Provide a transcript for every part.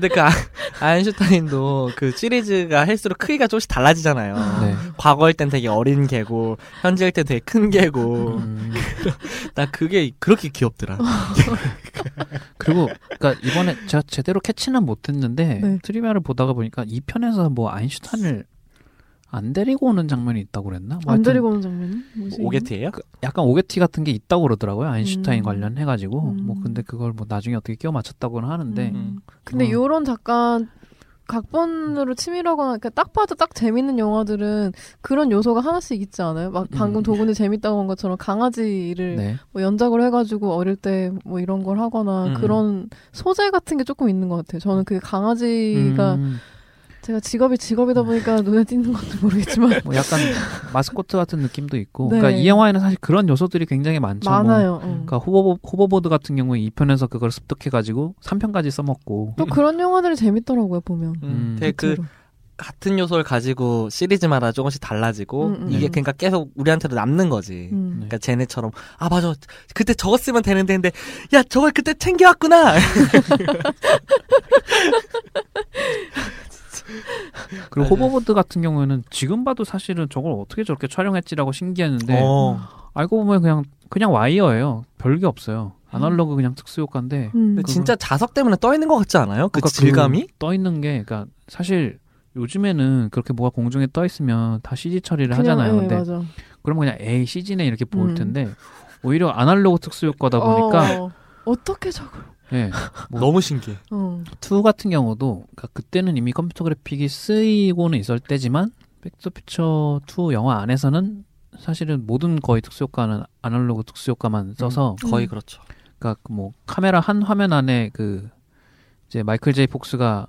근데 그 아, 아인슈타인도 그 시리즈가 할수록 크기가 조금씩 달라지잖아요. 네. 과거일 땐 되게 어린 개고 현재일 땐 되게 큰 개고 음, 나 그게 그렇게 귀엽더라. 그리고 그러니까 이번에 제가 제대로 캐치는 못했는데 네. trivia를 보다가 보니까 이 편에서 뭐 아인슈타인을 안 데리고 오는 장면이 있다고 그랬나? 뭐안 하여튼 데리고 오는 장면이 뭐지? 옥에 티예요? 약간 옥에 티 같은 게 있다고 그러더라고요. 아인슈타인 음. 관련해 가지고 음. 뭐 근데 그걸 뭐 나중에 어떻게 끼워 맞췄다고는 하는데 음. 근데 어. 요런 잠깐 각본으로 치밀하거나 그러니까 딱 봐도 딱 재밌는 영화들은 그런 요소가 하나씩 있지 않아요? 막 방금 음. 도군이 재밌다고 한 것처럼 강아지를 네. 뭐 연작을 해가지고 어릴 때 뭐 이런 걸 하거나 음. 그런 소재 같은 게 조금 있는 것 같아요. 저는 그 강아지가 음, 제가 직업이 직업이다 보니까 눈에 띄는 건지 모르겠지만 뭐 약간 마스코트 같은 느낌도 있고 네. 그러니까 이 영화에는 사실 그런 요소들이 굉장히 많죠. 뭐 많아요. 응. 그러니까 호버, 호버보드 같은 경우에 2편에서 그걸 습득해 가지고 3편까지 써먹고 또 그런 영화들이 재밌더라고요 보면. 음, 음. 되게 그. 같은 요소를 가지고 시리즈마다 조금씩 달라지고 음, 음. 이게 네. 그러니까 계속 우리한테도 남는 거지. 음. 그러니까 쟤네처럼 아 맞아 그때 저거 쓰면 되는데 근데 야 저걸 그때 챙겨왔구나. 그리고 맞아요. 호버보드 같은 경우에는 지금 봐도 사실은 저걸 어떻게 저렇게 촬영했지라고 신기했는데 어. 알고 보면 그냥 그냥 와이어예요. 별게 없어요. 아날로그 그냥 특수 효과인데 음. 근데 진짜 자석 때문에 떠 있는 것 같지 않아요? 그 그러니까 질감이? 그 떠 있는 게 그러니까 사실 요즘에는 그렇게 뭐가 공중에 떠 있으면 다 CG 처리를 그냥, 하잖아요. 예, 근데 맞아. 그러면 그냥 에이 CG네 이렇게 보일 음. 텐데 오히려 아날로그 특수 효과다 보니까 어, 어떻게 저걸? 예. 뭐 너무 신기해. 어. 2 같은 경우도 그러니까 그때는 이미 컴퓨터 그래픽이 쓰이고는 있을 때지만 백투피처 2 영화 안에서는 사실은 모든 거의 특수 효과는 아날로그 특수 효과만 써서 거의 음. 그렇죠. 그러니까 그뭐 카메라 한 화면 안에 그 이제 마이클 제이 폭스가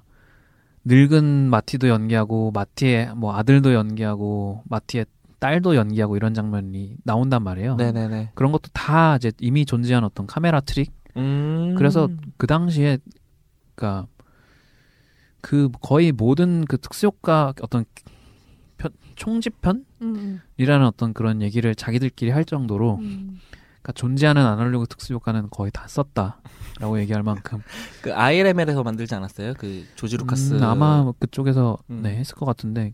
늙은 마티도 연기하고 마티의 뭐 아들도 연기하고 마티의 딸도 연기하고 이런 장면이 나온단 말이에요. 네네네. 그런 것도 다 이제 이미 존재한 어떤 카메라 트릭. 음. 그래서 음. 그 당시에 그니까 그 거의 모든 그 특수 효과 어떤 편, 총집편이라는 음, 음. 어떤 그런 얘기를 자기들끼리 할 정도로 음. 그러니까 존재하는 아날로그 특수 효과는 거의 다 썼다라고 얘기할 만큼 그 ILML에서 만들지 않았어요? 그 조지 루카스. 음, 아마 그쪽에서 음. 네 했을 것 같은데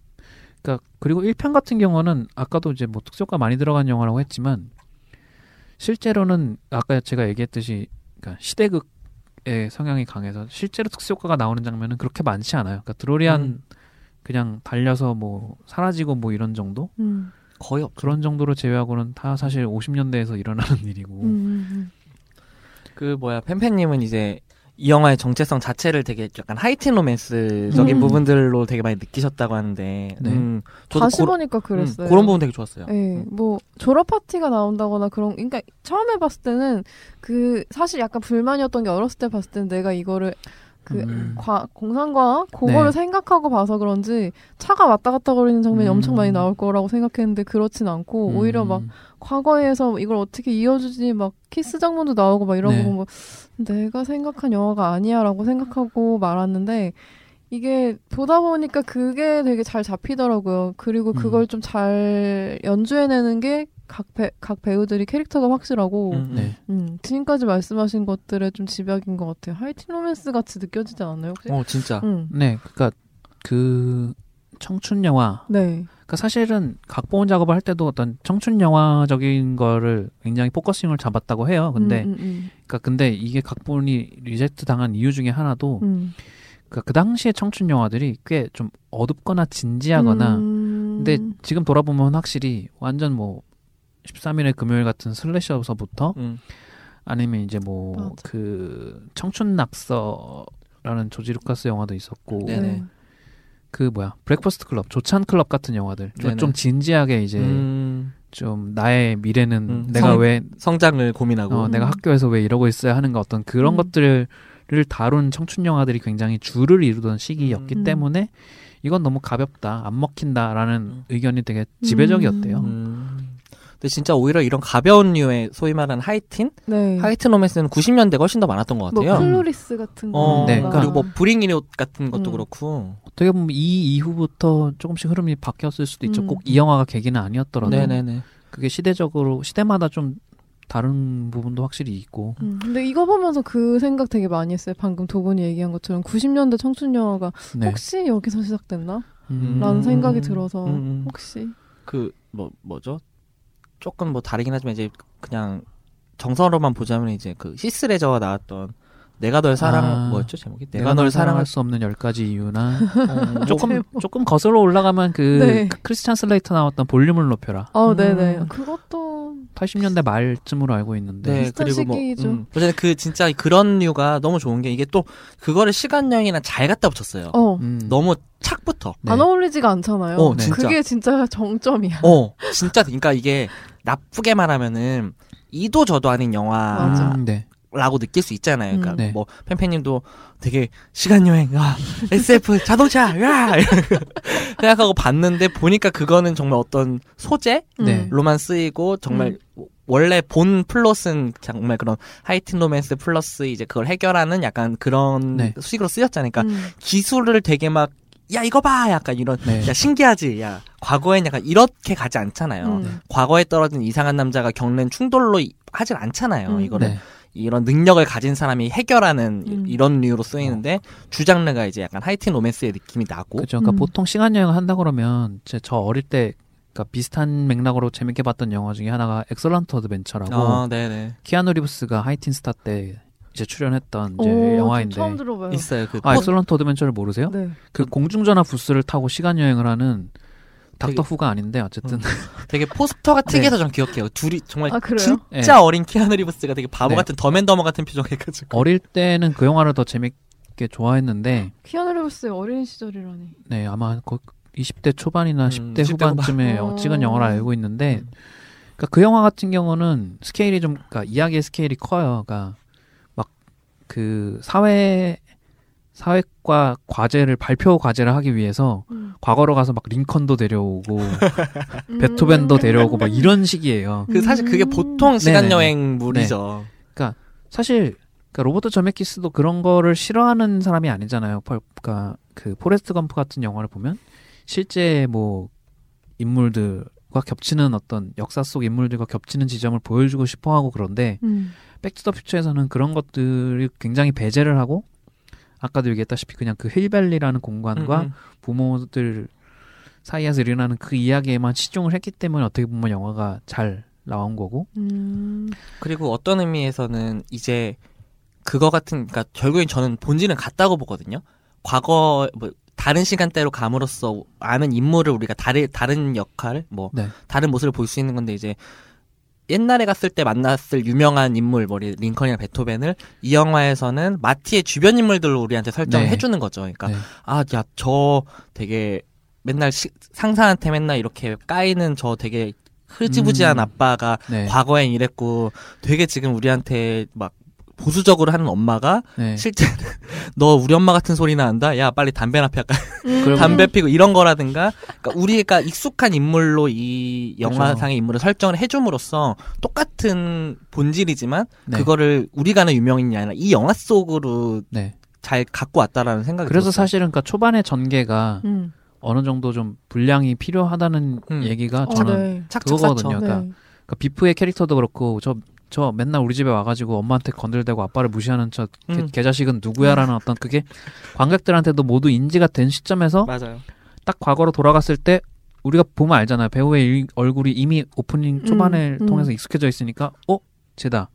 그러니까 그리고 1편 같은 경우는 아까도 이제 뭐 특수 효과 많이 들어간 영화라고 했지만 실제로는 아까 제가 얘기했듯이 그러니까 시대극의 성향이 강해서 실제로 특수 효과가 나오는 장면은 그렇게 많지 않아요. 그러니까 드로리안 음. 그냥 달려서 뭐 사라지고 뭐 이런 정도 음. 거의 없. 그런 정도로 제외하고는 다 사실 50년대에서 일어나는 일이고 음, 음, 그 뭐야 팬팬님은 이제 이 영화의 정체성 자체를 되게 약간 하이틴 로맨스적인 음. 부분들로 되게 많이 느끼셨다고 하는데, 네. 음, 음. 저도 다시 고런- 보니까 그랬어요. 음, 그런 부분 되게 좋았어요. 예, 뭐 졸업 파티가 나온다거나 그런 그러니까 처음에 봤을 때는 그 사실 약간 불만이었던 게 어렸을 때 봤을 때는 내가 이거를 그 음. 과, 공상과학 그거를 네. 생각하고 봐서 그런지 차가 왔다 갔다 거리는 장면이 음. 엄청 많이 나올 거라고 생각했는데 그렇진 않고 오히려 막 음. 과거에서 이걸 어떻게 이어주지 막 키스 장면도 나오고 막 이런 네. 거 보면 내가 생각한 영화가 아니야라고 생각하고 말았는데 이게 보다 보니까 그게 되게 잘 잡히더라고요. 그리고 음. 그걸 좀 잘 연주해내는 게 각 배, 각 배우들이 캐릭터가 확실하고 음, 네. 음, 지금까지 말씀하신 것들의 좀 집약인 것 같아요. 하이틴 로맨스 같이 느껴지지 않나요 혹시? 어 진짜. 음. 네, 그러니까 그 청춘 영화. 네. 그러니까 사실은 각본 작업을 할 때도 어떤 청춘 영화적인 거를 굉장히 focusing을 잡았다고 해요. 근데 음, 음, 그러니까 근데 이게 각본이 reject 당한 이유 중에 하나도 음. 음. 그러니까 그 당시의 청춘 영화들이 꽤 좀 어둡거나 진지하거나 음. 근데 지금 돌아보면 확실히 완전 뭐 13일의 금요일 같은 slasher서부터 음. 아니면 이제 뭐 맞아. 그 청춘 낙서라는 조지 루카스 영화도 있었고 네네. 그 뭐야 Breakfast Club 조찬 클럽 같은 영화들 좀, 네네. 좀 진지하게 이제 음, 좀 나의 미래는 음, 내가 성- 왜 성장을 고민하고. 어, 음. 내가 학교에서 왜 이러고 있어야 하는 가 어떤 그런 음. 것들을 다룬 청춘 영화들이 굉장히 주를 이루던 시기였기 음. 때문에 이건 너무 가볍다 안 먹힌다라는 음. 의견이 되게 지배적이었대요. 음. 근데 진짜 오히려 이런 가벼운 류의 소위 말하는 하이틴? 네. 하이틴 로맨스는 90년대가 훨씬 더 많았던 것뭐 같아요. 클로리스 같은 거. 어, 네, 그리고 뭐 브링인 옷 같은 것도 음. 그렇고. 어떻게 보면 이 이후부터 조금씩 흐름이 바뀌었을 수도 있죠. 음. 꼭이 영화가 계기는 아니었더라도 네네네. 그게 시대적으로 시대마다 좀 다른 부분도 확실히 있고. 음, 근데 이거 보면서 그 생각 되게 많이 했어요. 방금 두 분이 얘기한 것처럼 90년대 청춘 영화가 네. 혹시 여기서 시작됐나? 음. 라는 생각이 음, 들어서 음, 음. 혹시 그 뭐 뭐죠? 조금 뭐 다르긴 하지만 이제 그냥 정서로만 보자면 이제 그 히스레저가 나왔던 내가 널 사랑 아. 뭐였죠 제목이 내가 널 사랑할 수 없는 열 가지 이유나 어, 조금 제목. 조금 거슬러 올라가면 그 네. 크리스찬 슬레이터 나왔던 볼륨을 높여라. 어, 음. 네네. 그것도 80년대 말쯤으로 알고 있는데. 네, 그리고 뭐, 시기죠. 음, 어쨌든 그 진짜 그런 류가 너무 좋은 게 이게 또 그거를 시간 여행이랑 잘 갖다 붙였어요. 어, 음. 너무 착부터. 네. 안 어울리지가 않잖아요. 어, 네. 진짜. 그게 진짜 정점이야. 어, 진짜 그러니까 이게 나쁘게 말하면은 이도 저도 아닌 영화 맞아. 음, 네. 라고 느낄 수 있잖아요. 그러니까 음. 네. 뭐 팬팬님도 되게 시간 여행, 아, SF 자동차, 야 생각하고 봤는데 보니까 그거는 정말 어떤 소재 로만 네. 쓰이고 정말 원래 본 플롯은 정말 그런 하이틴 로맨스 플러스 이제 그걸 해결하는 약간 그런 네. 식으로 쓰였잖아요. 그러니까 음. 기술을 되게 막 야 이거 봐 약간 이런 네. 야 신기하지 야 과거엔 약간 이렇게 가지 않잖아요. 음. 과거에 떨어진 이상한 남자가 겪는 충돌로 이- 하질 않잖아요. 음. 이거를 네. 이런 능력을 가진 사람이 해결하는 이- 음. 이런 류로 쓰이는데 주장르가 이제 약간 하이틴 로맨스의 느낌이 나고 그죠. 그러니까 음. 보통 시간 여행을 한다 그러면 제저 어릴 때 그러니까 비슷한 맥락으로 재밌게 봤던 영화 중에 하나가 Excellent Adventure라고 아, 네네 키아누 리브스가 하이틴 스타 때 이제 출연했던 이제 오, 영화인데 저 처음 들어봐요. 있어요. 그아 포- Excellent Adventure를 모르세요? 네. 그 공중전화 부스를 타고 시간 여행을 하는 닥터 되게- 후가 아닌데 어쨌든 되게 포스터가 특이해서 전 기억해요. 둘이 정말 아? 진짜 어린 키아누 리브스가 되게 바보 네. 같은 Dumb and Dumber 같은 표정 해가지고 어릴 때는 그 영화를 더 재밌게 좋아했는데 키아누 리브스의 어린 시절이라니. 네 아마 거 20대 초반이나 음, 10대 10대 후반쯤에 후반. 찍은 영화를 알고 있는데 음. 그러니까 그 영화 같은 경우는 스케일이 좀 그러니까 이야기의 스케일이 커요. 그러니까 막 그 사회 사회과 과제를 발표 과제를 하기 위해서 음. 과거로 가서 막 링컨도 데려오고 베토벤도 데려오고 막 이런 식이에요. 그 사실 그게 음. 보통 시간. 여행물이죠. 사실 그러니까 로버트 저메키스도 그런 거를 싫어하는 사람이 아니잖아요. 펄- 그러니까 그 포레스트 검프 같은 영화를 보면 실제 뭐 인물들과 겹치는 어떤 역사 속 인물들과 겹치는 지점을 보여주고 싶어 하고 그런데 음. Back to the Future에서는 그런 것들이 굉장히 배제를 하고 아까도 얘기했다시피 그냥 그 힐밸리라는 공간과 음, 음. 부모들 사이에서 일어나는 그 이야기에만 치중을 했기 때문에 어떻게 보면 영화가 잘 나온 거고 음. 그리고 어떤 의미에서는 이제 그거 같은 그러니까 결국엔 저는 본질은 같다고 보거든요. 과거 뭐 다른 시간대로 감으로써 아는 인물을 우리가 다른 다른 역할 뭐 네. 다른 모습을 볼 수 있는 건데 이제 옛날에 갔을 때 만났을 유명한 인물 뭐 링컨이나 베토벤을 이 영화에서는 마티의 주변 인물들로 우리한테 설정을 네. 해주는 거죠. 그러니까 네. 아야 저 되게 맨날 시- 상사한테 맨날 이렇게 까이는 저 되게 흐지부지한 음. 아빠가 네. 과거엔 이랬고 되게 지금 우리한테 막 보수적으로 하는 엄마가 네. 실제는 너 우리 엄마 같은 소리나 한다. 야 빨리 담배나 피할까? 그리고- 담배 피고 이런 거라든가 그러니까 우리가 익숙한 인물로 이 영화상의 인물을 설정을 해줌으로써 똑같은 본질이지만 네. 그거를 우리가 아는 유명인이 아니라 이 영화 속으로 네. 잘 갖고 왔다라는 생각이 그래서 들었어요. 사실은 그러니까 초반의 전개가 음. 어느 정도 좀 분량이 필요하다는 음. 얘기가 어, 저는 네. 착착사쳐. 그거거든요. 네. 그러니까 그러니까 비프의 캐릭터도 그렇고 저 저 맨날 우리 집에 와가지고 엄마한테 건들대고 아빠를 무시하는 저 개, 음. 개 자식은 누구야라는 어떤 그게 관객들한테도 모두 인지가 된 시점에서 맞아요. 딱 과거로 돌아갔을 때 우리가 보면 알잖아요. 배우의 일- 얼굴이 이미 오프닝 초반에 음. 통해서 익숙해져 있으니까 어 쟤다.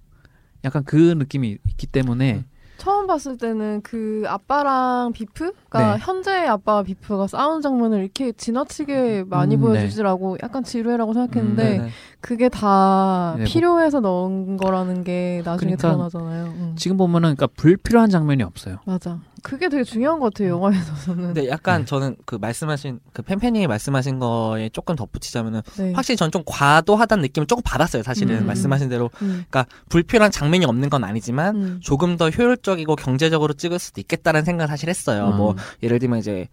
약간 그 느낌이 있기 때문에 음. 처음 봤을 때는 그 아빠랑 비프가 네. 현재의 아빠와 비프가 싸우는 장면을 이렇게 지나치게 많이 음, 보여주지라고 약간 지루해라고 생각했는데 음, 네네. 그게 다 네, 뭐- 필요해서 넣은 거라는 게 나중에 그러니까 드러나잖아요. 음. 지금 보면은 그러니까 불필요한 장면이 없어요. 맞아. 그게 되게 중요한 것 같아요. 영화에 서는. 근데 약간 네. 저는 그 말씀하신 그 팬팬님이 말씀하신 거에 조금 덧붙이자면은 네. 확실히 전 좀 과도하다는 느낌을 조금 받았어요. 사실은 음. 말씀하신 대로 음. 그러니까 불필요한 장면이 없는 건 아니지만 음. 조금 더 효율적이고 경제적으로 찍을 수도 있겠다는 생각을 사실 했어요. 음. 뭐 예를 들면 이제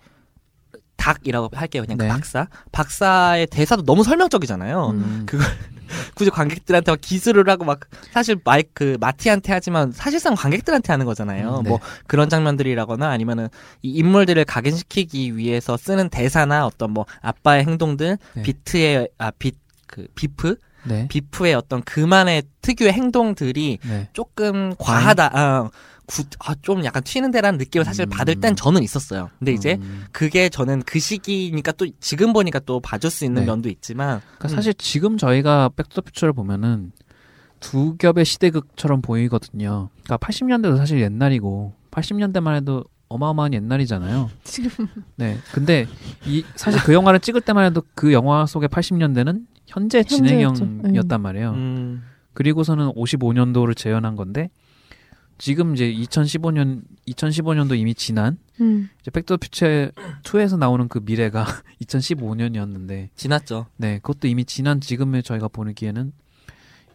닭이라고 할게요. 그냥 네. 그 박사. 박사의 대사도 너무 설명적이잖아요. 음. 그걸 굳이 관객들한테 막 기술을 하고 막 사실 마이크 마티한테 하지만 사실상 관객들한테 하는 거잖아요. 음, 네. 뭐 그런 장면들이라거나 아니면은 이 인물들을 각인시키기 위해서 쓰는 대사나 어떤 뭐 아빠의 행동들, 네. 비트의 아비그 비프 네. 비프의 어떤 그만의 특유의 행동들이 네. 조금 과하다. 어, 구, 아, 좀 약간 튀는 데라는 느낌을 사실 음. 받을 땐 저는 있었어요. 근데 이제 음. 그게 저는 그 시기니까 또 지금 보니까 또 봐줄 수 있는 네. 면도 있지만 그러니까 음. 사실 지금 저희가 백투더퓨처를 보면은 두 겹의 시대극처럼 보이거든요. 그러니까 80년대도 사실 옛날이고 80년대만 해도 어마어마한 옛날이잖아요. 지금 네. 근데 이 사실 그 영화를 찍을 때만 해도 그 영화 속의 80년대는 현재 현재였죠. 진행형이었단 말이에요. 음, 그리고서는 55년도를 재현한 건데 지금 이제 2015년 2015년도 이미 지난 음. 이제 백투더퓨처 2에서 나오는 그 미래가 2015년이었는데 지났죠. 네, 그것도 이미 지난 지금의 저희가 보기에는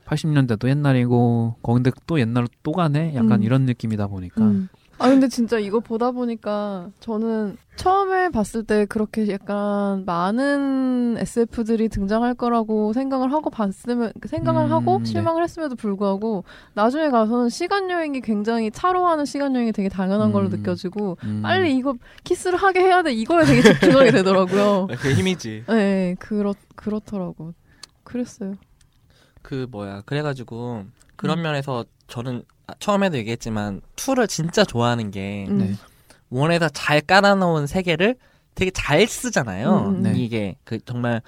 80년대도 옛날이고 거긴데 또 옛날로 또 가네 약간 음. 이런 느낌이다 보니까 음. 아 근데 진짜 이거 보다 보니까 저는 처음에 봤을 때 그렇게 약간 많은 SF들이 등장할 거라고 생각을 하고 봤으면 생각을 음, 하고 네. 실망을 했음에도 불구하고 나중에 가서는 시간 여행이 굉장히 차로 하는 시간 여행이 되게 당연한 걸로 음. 느껴지고 음, 빨리 이거 키스를 하게 해야 돼 이거에 되게 집중하게 되더라고요. 그 힘이지. 네, 그렇 그렇더라고. 그랬어요. 그 뭐야. 그래가지고 그런 음. 면에서 저는 아, 처음에도 얘기했지만 2를 진짜 좋아하는 게 음. 네. 원에서 잘 깔아놓은 세계를 되게 잘 쓰잖아요. 음, 음, 네. 이게 그 정말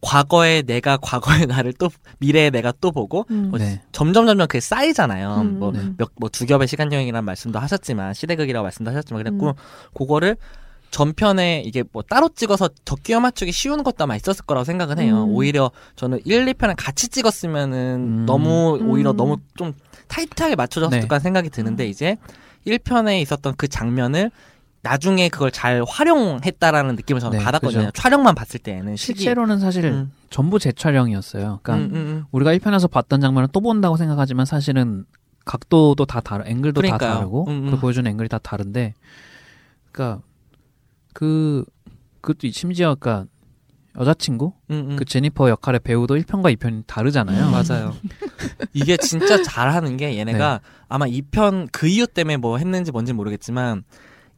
과거의 내가 과거의 나를 또 미래의 내가 또 보고 음. 뭐 네. 점점 점점 그게 쌓이잖아요. 음, 뭐 네. 몇뭐두 겹의 시간 여행이라는 말씀도 하셨지만 시대극이라고 말씀도 하셨지만 그랬고 음. 그거를 전편에 이게 뭐 따로 찍어서 적기어 맞추기 쉬운 것도 아마 있었을 거라고 생각은 해요. 음. 오히려 저는 1, 2편을 같이 찍었으면은 음. 너무 오히려 음. 너무 좀 타이트하게 맞춰졌을 네. 생각이 드는데 이제 1편에 있었던 그 장면을 나중에 그걸 잘 활용했다라는 느낌을 저는 네, 받았거든요. 그죠. 촬영만 봤을 때는 시기. 실제로는 사실 음. 전부 재촬영이었어요. 그러니까 음, 음, 음. 우리가 1편에서 봤던 장면을 또 본다고 생각하지만 사실은 각도도 다 다르, 앵글도 다 그러니까요. 다르고 음, 음. 그 보여주는 앵글이 다 다른데, 그러니까 그 그것도 심지어 그러니까 여자친구 음, 음. 그 제니퍼 역할의 배우도 1편과 2편이 다르잖아요. 맞아요. 이게 진짜 잘하는 게 얘네가 네. 아마 2편 그 이유 때문에 뭐 했는지 뭔지 모르겠지만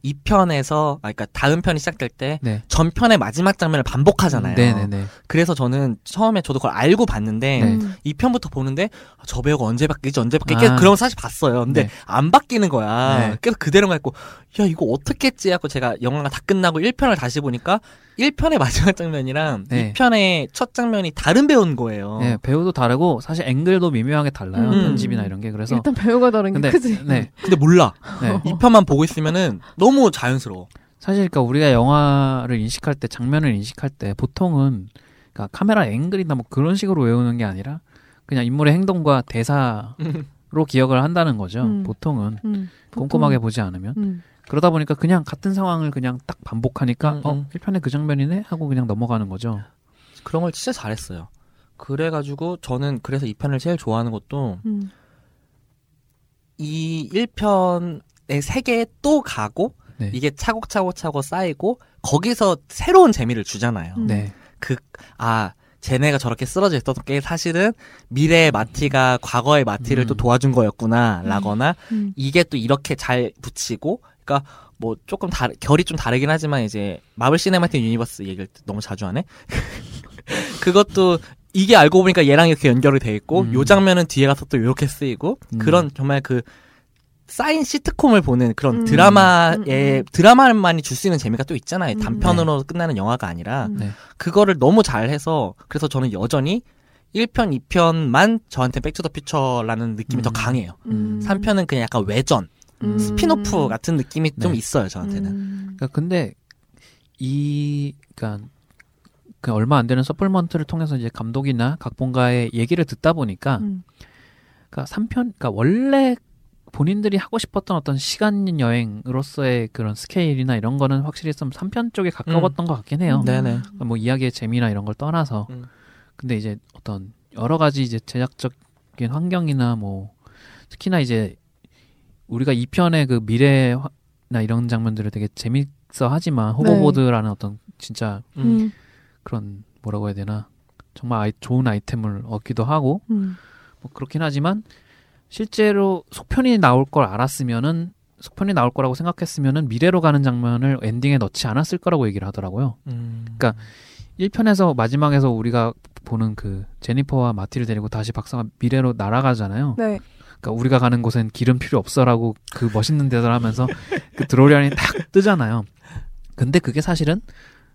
2편에서 아 그러니까 다음 편이 시작될 때 네. 전편의 마지막 장면을 반복하잖아요. 네네네. 그래서 저는 처음에 저도 그걸 알고 봤는데 네. 음. 2편부터 보는데 아, 저 배우가 언제 바뀌지 언제 바뀌지 아. 그런 거 사실 봤어요. 근데 네. 안 바뀌는 거야. 네. 그래서 그대로가 있고 야 이거 어떻게 했지 하고 제가 영화가 다 끝나고 1편을 다시 보니까 1편의 마지막 장면이랑 네. 2편의 첫 장면이 다른 배우인 거예요. 네, 배우도 다르고 사실 앵글도 미묘하게 달라요. 음. 편집이나 이런 게 그래서 일단 배우가 다른 게 근데 크지. 네, 근데 몰라. 네. 2편만 보고 있으면은 너무 자연스러워. 사실 그러니까 우리가 영화를 인식할 때 장면을 인식할 때 보통은 그러니까 카메라 앵글이나 뭐 그런 식으로 외우는 게 아니라 그냥 인물의 행동과 대사로 기억을 한다는 거죠. 음. 보통은 음, 꼼꼼하게 보통- 보지 않으면 음. 그러다 보니까 그냥 같은 상황을 그냥 딱 반복하니까 음, 어 음. 1편에 그 장면이네 하고 그냥 넘어가는 거죠. 그런 걸 진짜 잘했어요. 그래가지고 저는 그래서 2편을 제일 좋아하는 것도 음. 이 1편의 세계에 또 가고 네. 이게 차곡차곡차곡 쌓이고 거기서 새로운 재미를 주잖아요. 음. 네. 그, 아, 쟤네가 저렇게 쓰러져 있었던 게 사실은 미래의 마티가 과거의 마티를 음. 또 도와준 거였구나, 라거나, 음. 이게 또 이렇게 잘 붙이고, 그러니까 뭐 조금 다르, 결이 좀 다르긴 하지만 이제 마블 시네마틱 유니버스 얘기를 너무 자주 하네? 그것도 이게 알고 보니까 얘랑 이렇게 연결이 돼 있고, 음. 요 장면은 뒤에 가서 또 이렇게 쓰이고, 음. 그런 정말 그, 쌓인 시트콤을 보는 그런 음. 드라마의 음, 음. 드라마만이 줄 수 있는 재미가 또 있잖아요. 음. 단편으로 끝나는 영화가 아니라 음. 네. 그거를 너무 잘 해서 그래서 저는 여전히 1편, 2편만 저한테 백투더 퓨처라는 느낌이 더 음. 강해요. 음. 3편은 그냥 약간 외전, 음. 스피노프 같은 느낌이 좀 네. 있어요, 저한테는. 음. 그러니까 근데 이 그러니까 그 얼마 안 되는 supplement를 통해서 이제 감독이나 각본가의 얘기를 듣다 보니까 음. 그러니까 3편 그러니까 원래 본인들이 하고 싶었던 어떤 시간 여행으로서의 그런 스케일이나 이런 거는 확실히 좀 3편 쪽에 가까웠던 것 같긴 해요. 음. 네네. 그러니까 뭐 이야기의 재미나 이런 걸 떠나서 음. 근데 이제 어떤 여러 가지 이제 제작적인 환경이나 뭐 특히나 이제 우리가 2편의 그 미래나 이런 장면들을 되게 재밌어 하지만 호버보드라는 어떤 진짜 음. 음. 그런 뭐라고 해야 되나 정말 아이, 좋은 아이템을 얻기도 하고 음. 뭐 그렇긴 하지만 실제로 속편이 나올 걸 알았으면은 속편이 나올 거라고 생각했으면은 미래로 가는 장면을 엔딩에 넣지 않았을 거라고 얘기를 하더라고요. 음. 그러니까 1편에서 마지막에서 우리가 보는 그 제니퍼와 마티를 데리고 다시 박사가 미래로 날아가잖아요. 네. 그러니까 우리가 가는 곳엔 기름 필요 없어라고 그 멋있는 대사를 하면서 그 드로리안이 딱 뜨잖아요. 근데 그게 사실은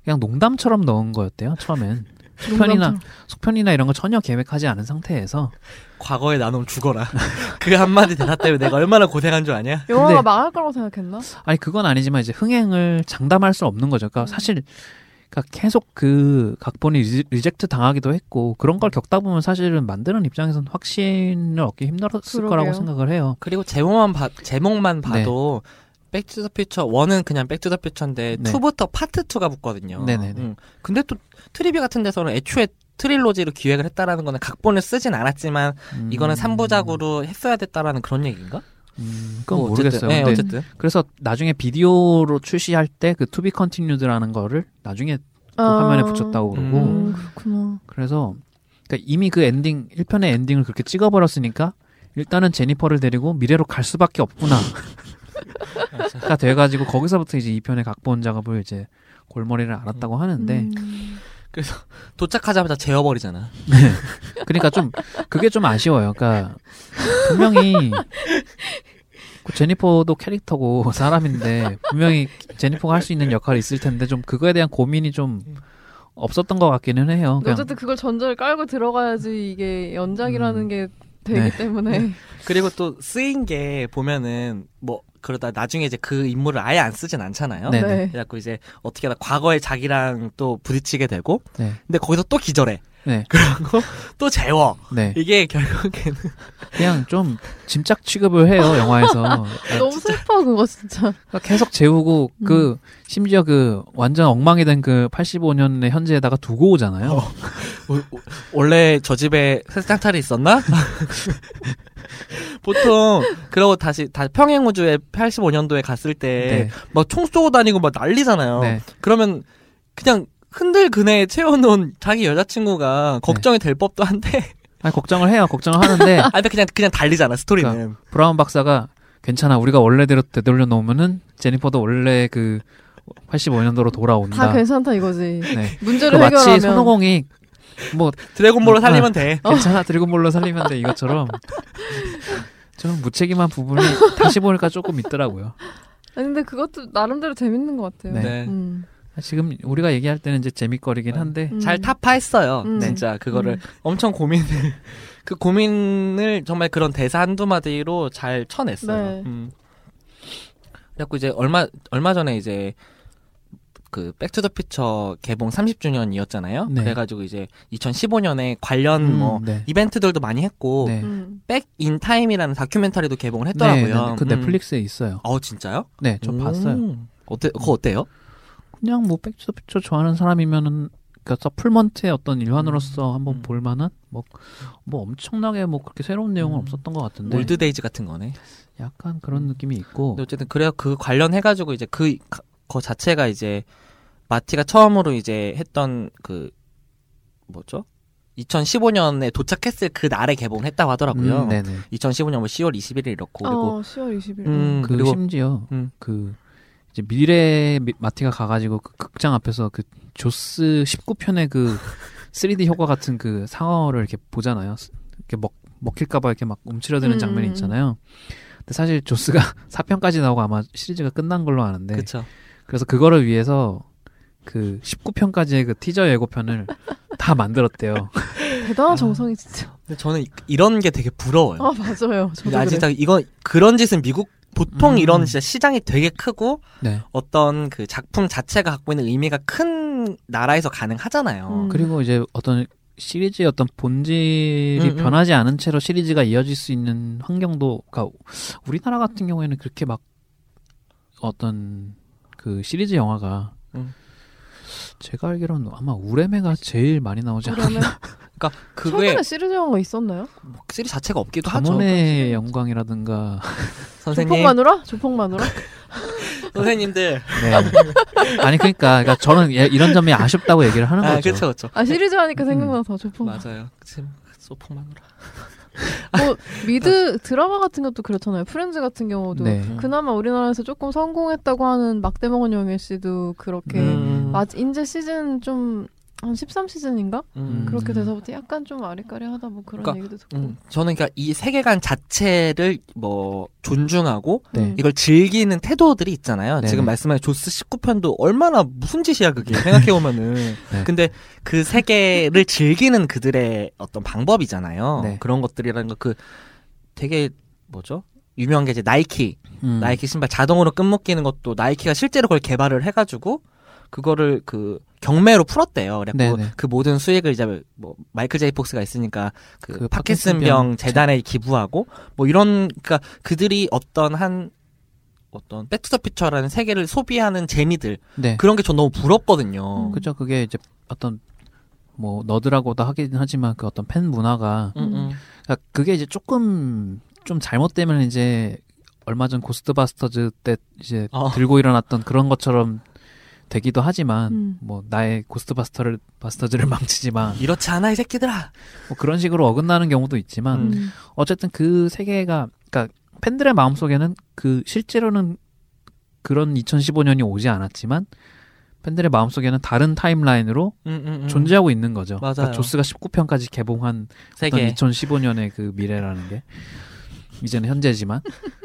그냥 농담처럼 넣은 거였대요. 처음엔 속편이나. 속편이나 이런 거 전혀 계획하지 않은 상태에서 과거에 나놈 죽어라. 그 한마디 대사 때문에 내가 얼마나 고생한 줄 아냐? 영화가 근데- 망할 거라고 생각했나? 아니 그건 아니지만 이제 흥행을 장담할 수 없는 거죠. 그러니까 음. 사실 그러니까 계속 그 각본이 reject 당하기도 했고 그런 걸 겪다 보면 사실은 만드는 입장에서는 확신을 얻기 힘들었을 그러게요. 거라고 생각을 해요. 그리고 제목만 봐, 제목만 봐도 백투더 퓨처 1은 그냥 백투더 퓨처인데 네. 2부터 파트 2가 붙거든요. 네네네. 음. 근데 또 trivia 같은 데서는 애초에 trilogy로 기획을 했다라는 거는 각본을 쓰진 않았지만 음. 이거는 3부작으로 했어야 됐다라는 그런 얘기인가? 음, 그건 뭐 모르겠어요. 네, 어쨌든. 그래서 나중에 비디오로 출시할 때 그 to be continued라는 거를 나중에 또 화면에 붙였다고 그러고 음, 그렇구나. 그래서 그러니까 이미 그 엔딩 1편의 엔딩을 그렇게 찍어버렸으니까 일단은 제니퍼를 데리고 미래로 갈 수밖에 없구나. 가 돼가지고 거기서부터 이제 2편의 각본 작업을 이제 골머리를 앓았다고 하는데 음. 도착하자마자 재워버리잖아. 그러니까 좀 그게 좀 아쉬워요. 그러니까 분명히 그 제니퍼도 캐릭터고 사람인데 분명히 제니퍼가 할 수 있는 역할이 있을 텐데 좀 그거에 대한 고민이 좀 없었던 것 같기는 해요. 그냥 어쨌든 그걸 전제를 깔고 들어가야지 이게 연작이라는 음. 게 되기 네. 때문에 그리고 또 쓰인 게 보면은 뭐 그러다 나중에 이제 그 인물을 아예 안 쓰진 않잖아요. 네. 네. 그래갖고 이제 어떻게 하다 과거에 자기랑 또 부딪히게 되고 네, 근데 거기서 또 기절해. 네, 그리고 또 재워. 네. 이게 결국에는 그냥 좀 짐작 취급을 해요 영화에서. 너무 슬퍼 그거 진짜. 그러니까 계속 재우고 음. 그 심지어 그 완전 엉망이 된 그 85년의 현재에다가 두고 오잖아요. 어. 오- 오- 원래 저 집에 세상탈이 있었나? 보통 그러고 다시 다 평행 우주에 85년도에 갔을 때막총 네. 쏘고 다니고 막 난리잖아요. 네. 그러면 그냥 흔들 그네 채워놓은 자기 여자친구가 걱정이 될 법도 한데 아니 걱정을 해요. 걱정을 하는데 아 근데 그냥 그냥 달리잖아 스토리는. 그러니까. 브라운 박사가 괜찮아. 우리가 원래대로 되돌려 놓으면은 제니퍼도 원래 그 85년도로 돌아온다. 다 괜찮다 이거지. 네. 그 문제를 마치 해결하면 손오공이 뭐 드래곤볼로 어, 살리면 돼. 괜찮아 드래곤볼로 살리면 돼 이것처럼 좀 무책임한 부분이 다시 보니까 조금 있더라고요. 아니, 근데 그것도 나름대로 재밌는 것 같아요. 네. 네. 음. 지금 우리가 얘기할 때는 이제 재밌거리긴 한데 음. 잘 타파했어요. 음. 진짜 그거를 음. 엄청 고민을 그 고민을 정말 그런 대사 한두 마디로 잘 쳐냈어요. 네. 음. 그래갖고 이제 얼마 얼마 전에 이제 그 백투더퓨처 개봉 30주년이었잖아요. 네. 그래가지고 이제 2015년에 관련 음, 뭐 네. 이벤트들도 많이 했고 네. 음. Back in Time이라는 다큐멘터리도 개봉을 했더라고요. 네, 네, 그 음. 넷플릭스에 있어요. 어 진짜요? 네, 저 오. 봤어요. 어때? 그거 어때요? 그냥 뭐 백투더퓨처 좋아하는 사람이면은 그러니까 supplement의 어떤 일환으로서 한번 음. 볼 만한 뭐, 뭐 엄청나게 뭐 그렇게 새로운 내용은 음. 없었던 것 같은데 올드데이즈 같은 거네. 약간 그런 느낌이 있고 근데 어쨌든 그래요. 그 관련해 가지고 이제 그, 가- 거 자체가 이제 마티가 처음으로 이제 했던 그 뭐죠? 2015년에 도착했을 그 날에 개봉했다고 하더라고요. 음, 네네. 2015년 뭐 10월 21일 이렇고 그리고 어, 10월 20일. 음, 그 그리고 심지어 음. 그 이제 미래 미- 마티가 가가지고 그 극장 앞에서 그 조스 19편의 그 3D 효과 같은 그 상어를 이렇게 보잖아요. 이렇게 먹 먹힐까봐 이렇게 막 움츠러드는 음. 장면이 있잖아요. 근데 사실 조스가 4편까지 나오고 아마 시리즈가 끝난 걸로 아는데 그쵸. 그래서 그거를 위해서 그 19편까지의 그 티저 예고편을 다 만들었대요. 대단한 정성이 진짜. 근데 저는 이- 이런 게 되게 부러워요. 아 맞아요. 그래. 다 이거 그런 짓은 미국 보통 음. 이런 진짜 시장이 되게 크고 네. 어떤 그 작품 자체가 갖고 있는 의미가 큰 나라에서 가능하잖아요. 음. 그리고 이제 어떤 시리즈의 어떤 본질이 음, 음. 변하지 않은 채로 시리즈가 이어질 수 있는 환경도, 그러니까 우리나라 같은 경우에는 그렇게 막 어떤 그 시리즈 영화가 음. 제가 알기로는 아마 우레메가 제일 많이 나오지 않았나. 그러니까 그게 최근에 시리즈 영화가 있었나요? 뭐 시리 자체가 없기도 하죠. 가문의 영광이라든가. 선생님, 조폭마누라? 조폭마누라? 선생님들. 네. 아니 그러니까, 그러니까 저는 예- 이런 점이 아쉽다고 얘기를 하는 아, 거죠. 그렇죠, 그렇죠. 아 시리즈 하니까 생각나서 조폭. 맞아요. 지금 소풍마누라. 뭐 미드 드라마 같은 것도 그렇잖아요. 프렌즈 같은 경우도 네. 그나마 우리나라에서 조금 성공했다고 하는 막대먹은 영애 씨도 그렇게 음. 맞 이제 시즌 좀 한 13시즌인가? 음. 그렇게 음. 돼서부터 약간 좀 아리까리하다 뭐 그런 그러니까, 얘기도 듣고. 음, 저는 그러니까 이 세계관 자체를 뭐 존중하고 네. 음. 이걸 즐기는 태도들이 있잖아요. 네네. 지금 말씀하신 조스 19편도 얼마나 무슨 짓이야 그게 생각해 보면은. 네. 근데 그 세계를 즐기는 그들의 어떤 방법이잖아요. 네. 그런 것들이라는 거 그 되게 뭐죠? 유명한 게 이제 나이키, 음. 나이키 신발 자동으로 끈 묶이는 것도 나이키가 실제로 그걸 개발을 해가지고 그거를 그 경매로 풀었대요. 네네. 그 모든 수익을 이제 뭐 마이클 제이 폭스가 있으니까 그, 그 파킨슨병 파킨슨병 재단에 기부하고 뭐 이런 그러니까 그들이 어떤 한 어떤 백투더퓨처라는 세계를 소비하는 재미들 네. 그런 게 전 너무 부럽거든요. 음. 그죠. 그게 이제 어떤 뭐 nerd라고도 하긴 하지만 그 어떤 팬 문화가 음, 음. 그러니까 그게 이제 조금 좀 잘못되면 이제 얼마 전 고스트바스터즈 때 이제 어. 들고 일어났던 그런 것처럼 되기도 하지만 음. 뭐 나의 고스트바스터를 바스터즈를 망치지 마. 이렇지 않아 이 새끼들아. 뭐 그런 식으로 어긋나는 경우도 있지만 음. 어쨌든 그 세계가 그러니까 팬들의 마음속에는 그 실제로는 그런 2015년이 오지 않았지만 팬들의 마음속에는 다른 타임라인으로 음, 음, 음. 존재하고 있는 거죠. 맞아요. 그러니까 조스가 19편까지 개봉한 세계. 어떤 2015년의 그 미래라는 게 이제는 현재지만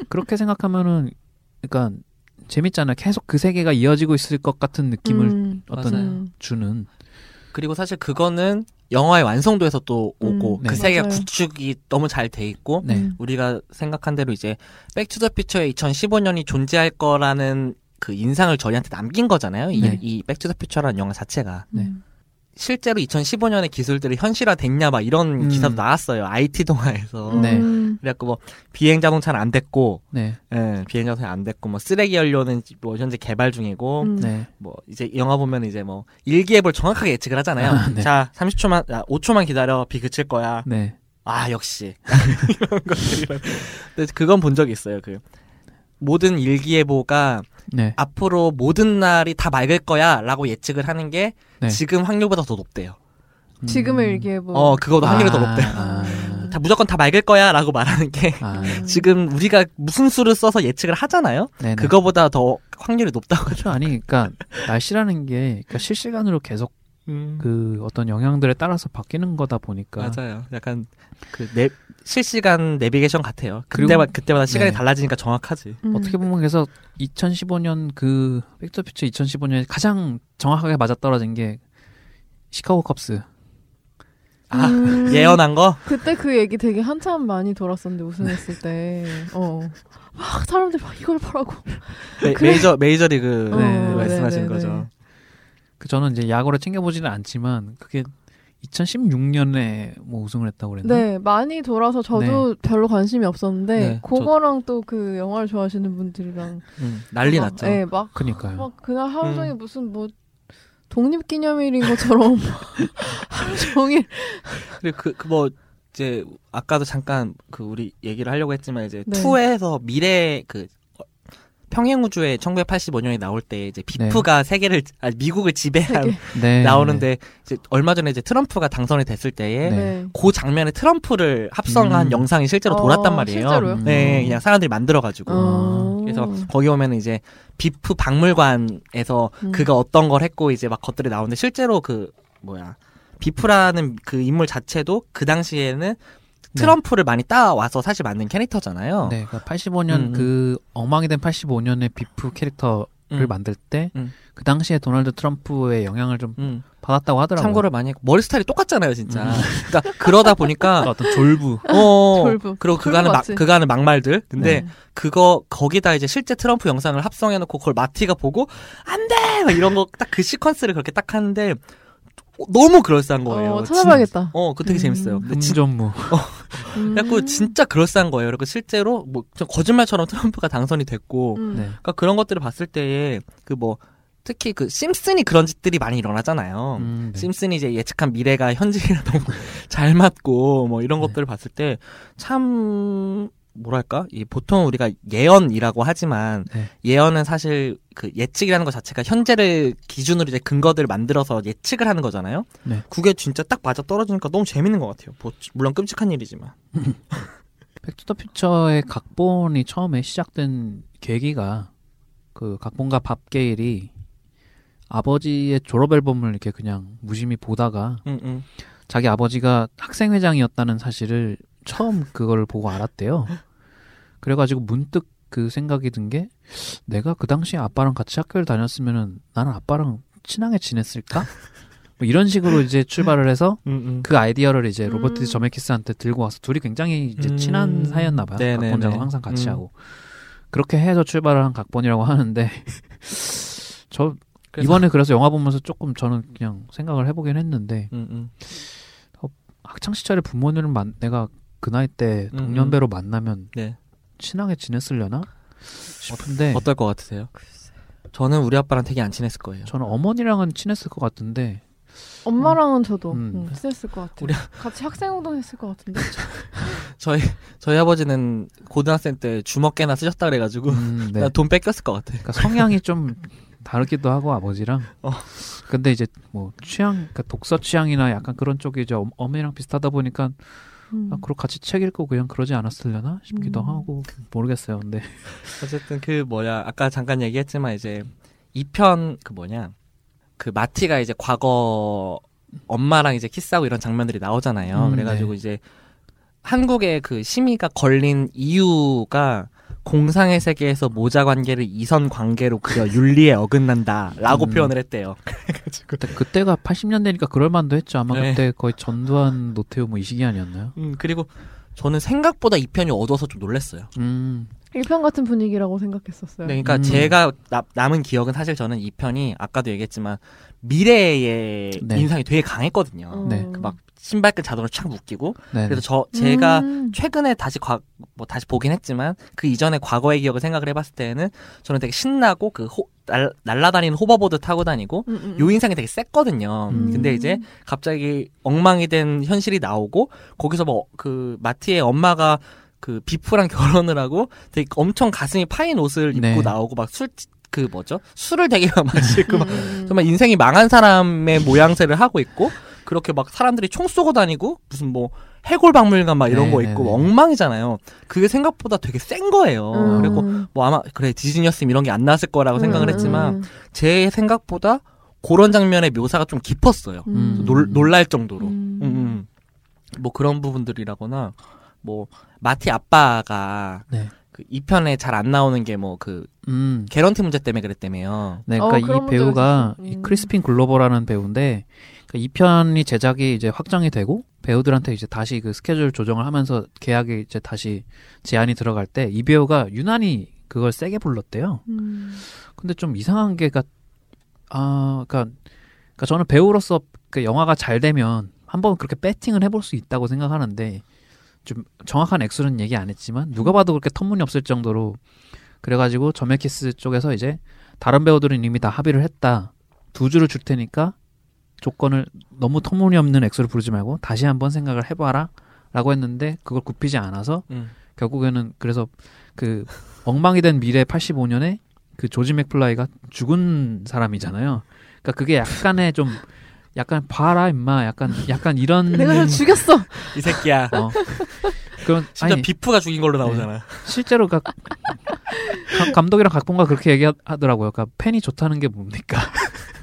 그렇게 생각하면은 그러니까 재밌잖아요. 계속 그 세계가 이어지고 있을 것 같은 느낌을 음. 어떤 맞아요. 음. 주는 그리고 사실 그거는 영화의 완성도에서 또 오고 음, 그 네. 세계가 맞아요. 구축이 너무 잘 돼 있고 네. 음. 우리가 생각한 대로 이제 백투더퓨처의 2015년이 존재할 거라는 그 인상을 저희한테 남긴 거잖아요. 이, 네. 이 백투더퓨처라는 영화 자체가 네. 음. 실제로 2015년의 기술들이 현실화됐냐 막 이런 음. 기사도 나왔어요. IT 동아에서. 네. 음. 그래갖고 뭐 비행 자동차는 안 됐고, 네. 예, 비행 자동차 안 됐고 뭐 쓰레기 연료는 뭐 현재 개발 중이고, 음. 네. 뭐 이제 영화 보면 이제 뭐 일기예보를 정확하게 예측을 하잖아요. 아, 네. 자, 30초만, 아, 5초만 기다려 비 그칠 거야. 네. 아 역시 이런 것들 근데 그건 본 적이 있어요. 그 모든 일기예보가 네. 앞으로 모든 날이 다 맑을 거야라고 예측을 하는 게 네. 지금 확률보다 더 높대요. 음. 일기예보. 어 그거도 확률이 더 아, 높대요. 아. 다 무조건 다 맑을 거야라고 말하는 게 아. 지금 우리가 무슨 수를 써서 예측을 하잖아요. 네네. 그거보다 더 확률이 높다고. 그렇죠. 아니, 그러니까 날씨라는 게 그러니까 실시간으로 계속 음, 그 어떤 영향들에 따라서 바뀌는 거다 보니까 맞아요. 약간 그 내, 실시간 내비게이션 같아요. 그리고- 그때마다 그때마다 시간이 네. 달라지니까 정확하지. 음. 어떻게 보면 그래서 2015년 그 백투피처 2015년에 가장 정확하게 맞아떨어진 게 시카고 컵스. 아 음. 예언한 거. 그때 그 얘기 되게 한참 많이 돌았었는데 우승했을 때. 어. 막 사람들이 막 이걸 보라고. 메, 그래. 이저 메이저리그 네, 그 말씀하신 네, 네, 거죠. 네. 그 저는 이제 야구를 챙겨보지는 않지만 그게 2016년에 뭐 우승을 했다고 그랬나? 네, 많이 돌아서 저도 별로 관심이 없었는데 네, 그거랑 또 그 영화를 좋아하시는 분들이랑 음, 난리 막, 났죠. 네, 막, 그니까요. 막 그날 하루 음. 종일 무슨 뭐 독립기념일인 것처럼 하루 종일 그리고 그, 그 뭐, 이제, 아까도 잠깐 그 우리 얘기를 하려고 했지만 이제 네. 2에서 미래 그, 어, 평행우주에 1985년에 나올 때 이제 비프가 세계를, 아, 미국을 지배한 네. 나오는데 이제 얼마 전에 이제 트럼프가 당선이 됐을 때에 네. 네. 그 장면에 트럼프를 합성한 음. 영상이 실제로 어, 돌았단 말이에요. 실제로요? 네, 그냥 사람들이 만들어 가지고. 어. 그래서 거기 오면 이제 비프 박물관에서 음. 그가 어떤 걸 했고 이제 막 것들이 나오는데 실제로 그 뭐야 비프라는 그 인물 자체도 그 당시에는 트럼프를 많이 따와서 사실 만든 캐릭터잖아요. 네, 그러니까 85년 음, 그 엉망이 된 85년의 비프 캐릭터를 음, 만들 때그 음. 당시에 도널드 트럼프의 영향을 좀 음. 받았다고 하더라고요. 참고를 많이 했고 머리 스타일이 똑같잖아요, 진짜. 음. 그러니까 그러다 보니까 어떤 졸부. 어 졸부. 그리고 그가는 막. 그가는 막말들. 근데 네. 그거 거기다 이제 실제 트럼프 영상을 합성해 놓고 그걸 마티가 보고 안 돼 막 이런 거 딱 그 시퀀스를 그렇게 딱 하는데 너무 그럴싸한 거예요. 어, 찾아봐야겠다. 어, 그 되게 음. 재밌어요. 근데 진, 음전무. 음. 그래갖고 진짜 그럴싸한 거예요. 그리고 실제로 뭐좀 거짓말처럼 트럼프가 당선이 됐고, 음. 네. 그러니까 그런 것들을 봤을 때에 그뭐 특히 그 심슨이 그런 짓들이 많이 일어나잖아요. 음, 네. 심슨이 이제 예측한 미래가 현실이랑 너무 잘 맞고 뭐 이런 네. 것들을 봤을 때 참 뭐랄까 이 보통 우리가 예언이라고 하지만 네. 예언은 사실 그 예측이라는 것 자체가 현재를 기준으로 이제 근거들 을 만들어서 예측을 하는 거잖아요. 네. 그게 진짜 딱 맞아 떨어지니까 너무 재밌는 것 같아요. 뭐, 물론 끔찍한 일이지만. 백투더퓨처의 각본이 처음에 시작된 계기가 그 각본가 밥 게일이 아버지의 졸업 앨범을 이렇게 그냥 무심히 보다가 응, 응. 자기 아버지가 학생회장이었다는 사실을 처음 그걸 보고 알았대요. 그래가지고 문득 그 생각이 든 게 내가 그 당시에 아빠랑 같이 학교를 다녔으면은 나는 아빠랑 친하게 지냈을까? 뭐 이런 식으로 이제 출발을 해서 응, 응. 그 아이디어를 이제 로버트 음. 저메키스한테 들고 와서 둘이 굉장히 이제 음. 친한 사이였나 봐요. 네네네. 각본 작업 항상 같이 음. 하고 그렇게 해서 출발을 한 각본이라고 하는데 저 그래서- 이번에 그래서 영화 보면서 조금 저는 그냥 생각을 해보긴 했는데 응, 응. 학창 시절에 부모님을 만 내가 그 나이 때 음, 동년배로 만나면 네. 친하게 지냈으려나 싶은데 어떨 것 같으세요? 저는 우리 아빠랑 되게 안 친했을 거예요. 저는 어머니랑은 친했을 것 같은데 엄마랑은 저도 음. 응, 친했을 것 같아요. 우리- 같이 학생운동 했을 것 같은데. 저희 저희 아버지는 고등학생 때 주먹개나 쓰셨다 그래가지고 음, 네. 나돈 뺏겼을 것 같아. 그러니까 성향이 좀 다르기도 하고 아버지랑. 어. 근데 이제 뭐 취향, 그러니까 독서 취향이나 약간 그런 쪽이 이제 엄- 어머니랑 비슷하다 보니까 음. 아, 그리고 같이 책 읽고 그냥 그러지 않았으려나 싶기도 음. 하고 모르겠어요. 근데 어쨌든 그 뭐냐 아까 잠깐 얘기했지만 이제 2편 그 뭐냐 그 마티가 이제 과거 엄마랑 이제 키스하고 이런 장면들이 나오잖아요. 음, 그래가지고 네. 이제 한국의 그 심의가 걸린 이유가 공상의 세계에서 모자 관계를 이선 관계로 그려 윤리에 어긋난다라고 음. 표현을 했대요. 그때 그때가 80년대니까 그럴 만도 했죠. 아마 네. 그때 거의 전두환 노태우 뭐 이 시기 아니었나요? 음, 그리고 저는 생각보다 이 편이 얻어서 좀 놀랐어요. 음. 일편 같은 분위기라고 생각했었어요. 네, 그러니까 음. 제가 나- 남은 기억은 사실 저는 이 편이 아까도 얘기했지만 미래의 네. 인상이 되게 강했거든요. 어. 네, 그 막 신발끈 자동으로 착 묶이고 네. 그래서 저 제가 음. 최근에 다시 과, 뭐 다시 보긴 했지만 그 이전의 과거의 기억을 생각을 해봤을 때는 저는 되게 신나고 그 호, 날, 날라다니는 호버보드 타고 다니고 음, 음, 요 인상이 되게 셌거든요. 음. 근데 이제 갑자기 엉망이 된 현실이 나오고 거기서 뭐 그 마티의 엄마가 그 비프랑 결혼을 하고 되게 엄청 가슴이 파인 옷을 입고 네. 나오고 막술 그 뭐죠 술을 되게 막 마시고 막 음. 정말 인생이 망한 사람의 모양새를 하고 있고 그렇게 막 사람들이 총 쏘고 다니고 무슨 뭐 해골박물관 막 이런 네, 거 네, 있고 네. 엉망이잖아요. 그게 생각보다 되게 센 거예요. 음. 그리고 뭐 아마 그래 디즈니였으면 이런 게 안 나왔을 거라고 생각을 음, 했지만 음, 제 생각보다 그런 장면의 묘사가 좀 깊었어요. 음. 놀, 놀랄 정도로. 음. 음, 음. 뭐 그런 부분들이라거나 뭐 마티 아빠가 네. 그 2편에 잘 안 나오는 게 뭐그 음. 개런티 문제 때문에 그랬다며요. 네, 어, 그러니까 그런 이 배우가. 이 음. 크리스핀 글로버라는 배우인데 이 편이 제작이 이제 확정이 되고 배우들한테 이제 다시 그 스케줄 조정을 하면서 계약이 이제 다시 제안이 들어갈 때 이 배우가 유난히 그걸 세게 불렀대요. 음. 근데 좀 이상한 게가 아, 그러니까, 그러니까 저는 배우로서 그 영화가 잘 되면 한번 그렇게 배팅을 해볼 수 있다고 생각하는데 좀 정확한 액수는 얘기 안 했지만 누가 봐도 그렇게 터무니없을 정도로 그래가지고 저메키스 쪽에서 이제 다른 배우들은 이미 다 합의를 했다 두 주를 줄 테니까 조건을 너무 터무니없는 액수를 부르지 말고 다시 한번 생각을 해봐라 라고 했는데 그걸 굽히지 않아서 음. 결국에는 그래서 그 엉망이 된 미래 85년에 그 조지 맥플라이가 죽은 사람이잖아요. 그러니까 그게 약간의 좀 약간 봐라 임마 약간 약간 이런 내가 날 죽였어. 이 새끼야. 어. 그런 진짜 아니 비프가 죽인 걸로 나오잖아. 실제로 그 가- 감독이랑 각본가 그렇게 얘기하더라고요. 그러니까 팬이 좋다는 게 뭡니까?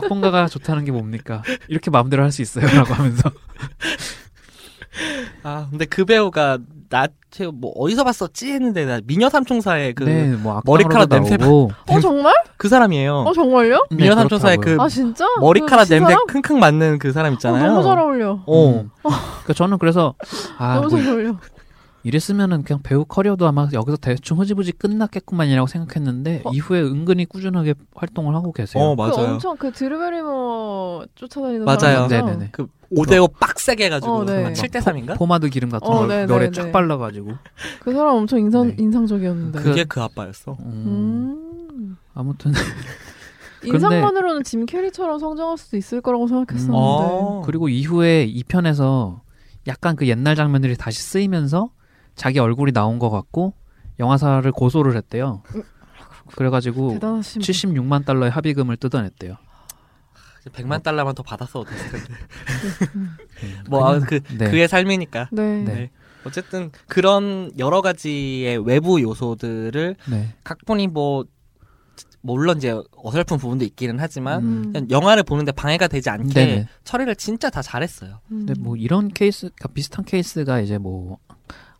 각본가가 좋다는 게 뭡니까? 이렇게 마음대로 할 수 있어요라고 하면서 아 근데 그 배우가 나체 뭐 어디서 봤었지 했는데 나 미녀 삼총사의 그그 네, 뭐 머리카락 냄새 나오고. 어 정말? 사람이에요. 어 정말요? 네, 미녀 삼총사의 그. 아 진짜? 머리카락 그 냄새 사람? 킁킁 맞는 그 사람 어, 있잖아요. 너무 잘 어울려. 어. 음. 그러니까 저는 그래서 아, 너무 뭐 잘 어울려. 이랬으면은 그냥 배우 커리어도 아마 여기서 대충 흐지부지 끝났겠구만이라고 생각했는데 어. 이후에 은근히 꾸준하게 활동을 하고 계세요. 어그 맞아요. 엄청 그 드류 베리모어 쫓아다니는 맞아요. 사람 맞죠? 네네네. 그 5대5 빡세게 해가지고 어, 네. 7대 3인가? 포마드 기름 같은 어, 거 네, 머리에 네, 쫙 네. 발라가지고. 그 사람 엄청 인상 네. 인상적이었는데. 그- 그게 그 아빠였어. 음, 음. 아무튼 인상만으로는 짐 캐리처럼 성장할 수도 있을 거라고 생각했었는데. 어. 그리고 이후에 이 편에서 약간 그 옛날 장면들이 다시 쓰이면서 자기 얼굴이 나온 것 같고 영화사를 고소를 했대요. 그래가지고 대단하신 분. 76만 달러의 합의금을 뜯어냈대요. 100만 달러만 더 받았어도 됐을 텐데. 음. 뭐, 아, 그, 네. 그의 삶이니까. 네. 네. 네. 어쨌든 그런 여러 가지의 외부 요소들을 네. 각본이 뭐 물론 이제 어설픈 부분도 있기는 하지만 음. 그냥 영화를 보는데 방해가 되지 않게 네네. 처리를 진짜 다 잘했어요. 음. 근데 뭐 이런 케이스, 가 비슷한 케이스가 이제 뭐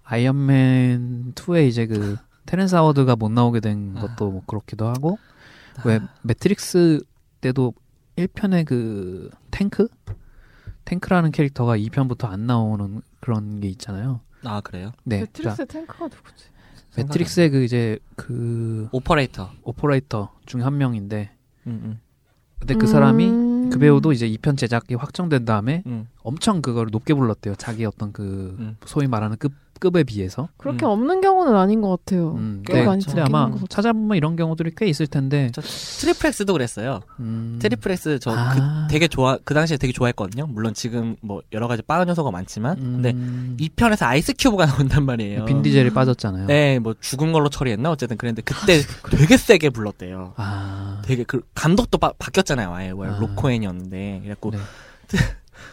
아이언맨 2에 이제 그 테렌스 하워드가 못 나오게 된 아. 것도 뭐 그렇기도 하고 왜 매트릭스 때도 1편의 그 탱크 탱크라는 캐릭터가 2편부터 안 나오는 그런 게 있잖아요. 아 그래요? 네. 매트릭스의 탱크가 누구지? 매트릭스의 그 이제 그 오퍼레이터. 오퍼레이터 중 한 명인데 음, 음, 근데 그 사람이 음. 그 배우도 이제 2편 제작이 확정된 다음에 음. 엄청 그걸 높게 불렀대요. 자기 어떤 그 음. 소위 말하는 급 급에 비해서. 그렇게 음. 없는 경우는 아닌 것 같아요. 음, 꽤 네, 많이 근데 근데 아마. 찾아보면 이런 경우들이 꽤 있을 텐데. 저 트리플엑스도 그랬어요. 음, 트리플엑스 저 아. 그 되게 좋아 그 당시에 되게 좋아했거든요. 물론 지금 뭐 여러 가지 빠른 요소가 많지만 근데 음, 2편에서 아이스 큐브가 나온단 말이에요. 빈 디젤이 빠졌잖아요. 네, 뭐 죽은 걸로 처리했나 어쨌든 그랬는데 그때 되게 세게 불렀대요. 아, 되게 그 감독도 바, 바뀌었잖아요. 아예 왜 아. 로코엔이었는데 그래갖고 네.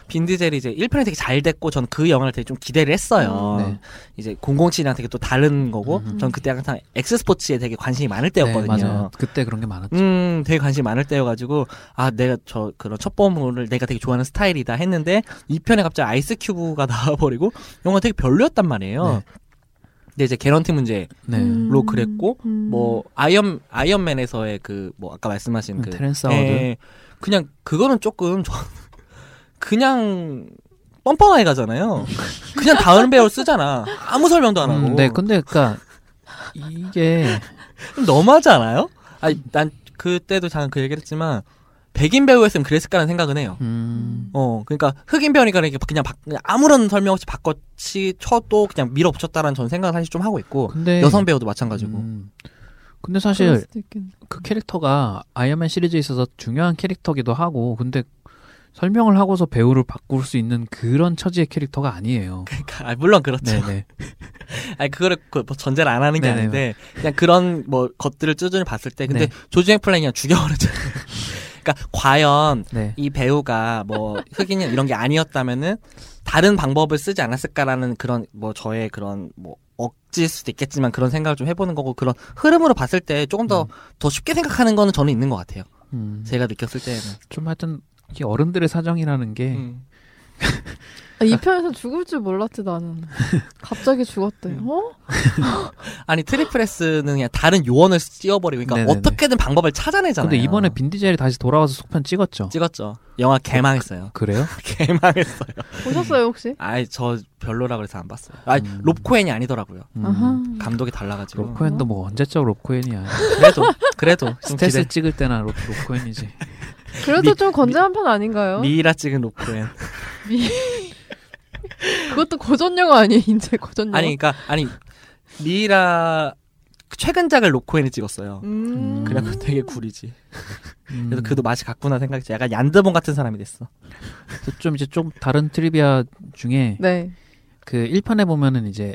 빈 디젤이 이제 1편이 되게 잘 됐고 저는 그 영화를 되게 좀 기대를 했어요. 네. 이제 007이랑 되게 또 다른 거고 음. 전 그때 항상 엑스스포츠에 되게 관심이 많을 때였거든요. 네, 맞아요. 그때 그런 게 많았죠. 음, 되게 관심이 많을 때여가지고, 아, 내가 저, 그런 첩보물을 내가 되게 좋아하는 스타일이다 했는데, 이 편에 갑자기 아이스 큐브가 나와버리고, 영화 되게 별로였단 말이에요. 네. 근데 이제 개런티 문제로 네. 음. 그랬고, 음. 뭐, 아이언, 아이언맨에서의 그, 뭐, 아까 말씀하신 음, 그. 테렌스 하워드. 예, 그냥, 그거는 조금, 저, 그냥, 뻔뻔하게 가잖아요. 그냥 다른 배우를 쓰잖아. 아무 설명도 안 하고. 음, 네, 근데 그니까 이게 좀 너무하지 않아요? 아니, 난 그때도 잠깐 그 얘기를 했지만, 백인 배우였으면 그랬을까라는 생각은 해요. 음, 어, 그러니까 흑인 배우니까 이렇게 그냥, 바- 그냥 아무런 설명 없이 바꿔치 쳐도 그냥 밀어붙였다라는 저는 생각을 사실 좀 하고 있고, 근데 여성 배우도 마찬가지고. 음, 근데 사실. 그 캐릭터가 아이언맨 시리즈에 있어서 중요한 캐릭터기도 하고 근데 설명을 하고서 배우를 바꿀 수 있는 그런 처지의 캐릭터가 아니에요. 그러니까, 아, 물론 그렇죠. 네네. 아니, 그거를 그, 뭐 전제를 안 하는 게 네네. 아닌데, 그냥 그런 뭐 것들을 쭈쭈히 봤을 때, 근데 네. 조주행 플랜이 그냥 죽여버렸잖아요. 그러니까, 과연 네. 이 배우가 뭐 흑인 이런 게 아니었다면은 다른 방법을 쓰지 않았을까라는 그런 뭐 저의 그런 뭐 억지일 수도 있겠지만 그런 생각을 좀 해보는 거고 그런 흐름으로 봤을 때 조금 더더 쉽게 생각하는 거는 저는 있는 것 같아요. 음, 제가 느꼈을 때는. 좀 하여튼 이게 어른들의 사정이라는 게 음. 아, 이 편에서 죽을 줄 몰랐지 나는. 갑자기 죽었대. 음. 어? 아니 트리플스는 그냥 다른 요원을 씌워버리고 그러니까 네네네. 어떻게든 방법을 찾아내잖아요. 근데 이번에 빈 디젤이 다시 돌아와서 속편 찍었죠. 찍었죠. 영화 개망했어요. 그 래요? 개망했어요. 보셨어요 혹시? 아이 저 별로라 그래서 안 봤어요. 아 음. 롭코엔이 아니더라고요. 음. 감독이 달라가지고. 롭코엔도 뭐 언제적 롭코엔이야. 그래도 그래도 좀 스텔스 기대. 찍을 때나 롭, 롭코엔이지. 그래도 미- 좀 건재한 편 아닌가요? 미이라 찍은 롭코엔. 그것도 고전 영화 아니에요? 인제 고전 영화? 아니 그러니까 아니 미이라 최근작을 로코엔이 찍었어요. 음. 그래서 되게 구리지. 음, 그래서 그도 맛이 갔구나 생각했지. 약간 얀드본 같은 사람이 됐어. 그래서 좀 이제 좀 다른 트리비아 중에 네. 그 1편에 보면은 이제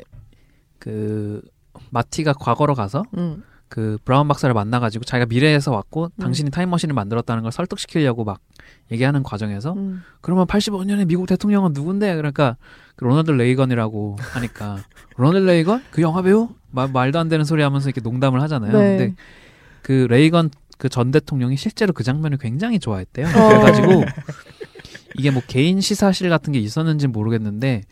그 마티가 과거로 가서 음. 그 브라운 박사를 만나가지고 자기가 미래에서 왔고 음. 당신이 타임머신을 만들었다는 걸 설득시키려고 막 얘기하는 과정에서 음. 그러면 85년에 미국 대통령은 누군데? 그러니까 그 로널드 레이건이라고 하니까 로널드 레이건? 그 영화 배우? 마- 말도 안 되는 소리 하면서 이렇게 농담을 하잖아요. 네. 근데 그 레이건 그 전 대통령이 실제로 그 장면을 굉장히 좋아했대요. 어. 그래가지고 이게 뭐 개인 시사실 같은 게 있었는지 는 모르겠는데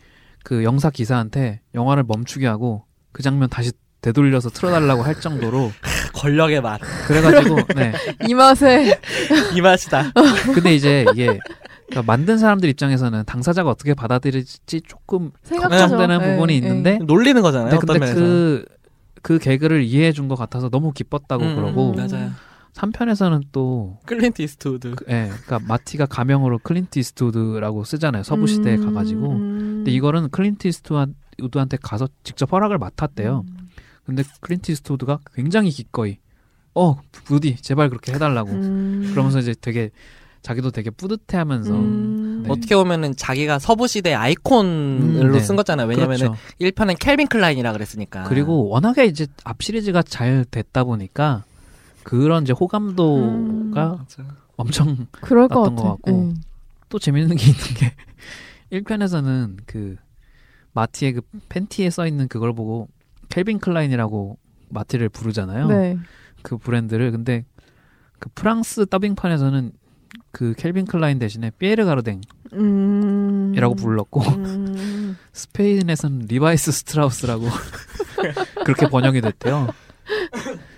그 영사 기사한테 영화를 멈추게 하고 그 장면 다시 되돌려서 틀어달라고 할 정도로 권력의 맛. 그래가지고 네 이 맛에 이 맛이다. 근데 이제 이게 그러니까 만든 사람들 입장에서는 당사자가 어떻게 받아들일지 조금 생각하죠. 걱정되는 네, 부분이 네. 있는데 놀리는 거잖아요. 네, 근데 면에서. 그, 그 개그를 이해해 준 것 같아서 너무 기뻤다고 음, 그러고 음. 맞아요. 3편에서는 또 클린트 이스트우드. 그, 예, 그러니까 마티가 가명으로 클린트 이스트우드라고 쓰잖아요. 서부 시대에 음. 가 가지고. 음. 근데 이거는 클린트 이스트우드한테 가서 직접 허락을 맡았대요. 음. 근데 클린트 이스트우드가 굉장히 기꺼이 어 부디 제발 그렇게 해달라고 음. 그러면서 이제 되게 자기도 되게 뿌듯해하면서 음. 네. 어떻게 보면은 자기가 서부 시대 아이콘으로 음, 네. 쓴 거잖아요. 왜냐면은 그렇죠. 1편은 캘빈 클라인이라 그랬으니까. 그리고 워낙에 이제 앞 시리즈가 잘 됐다 보니까 그런 이제 호감도가 음. 엄청 그럴 것 났던 같아. 것 같고. 네. 또 재밌는 게 있는 게 1편에서는 그 마티의 그 팬티에 써 있는 그걸 보고 캘빈 클라인이라고 마티를 부르잖아요. 네. 그 브랜드를 근데 그 프랑스 더빙판에서는 그 캘빈 클라인 대신에 피에르 가르댕이라고 음. 불렀고 음. 스페인에서는 리바이스 스트라우스라고 그렇게 번역이 됐대요.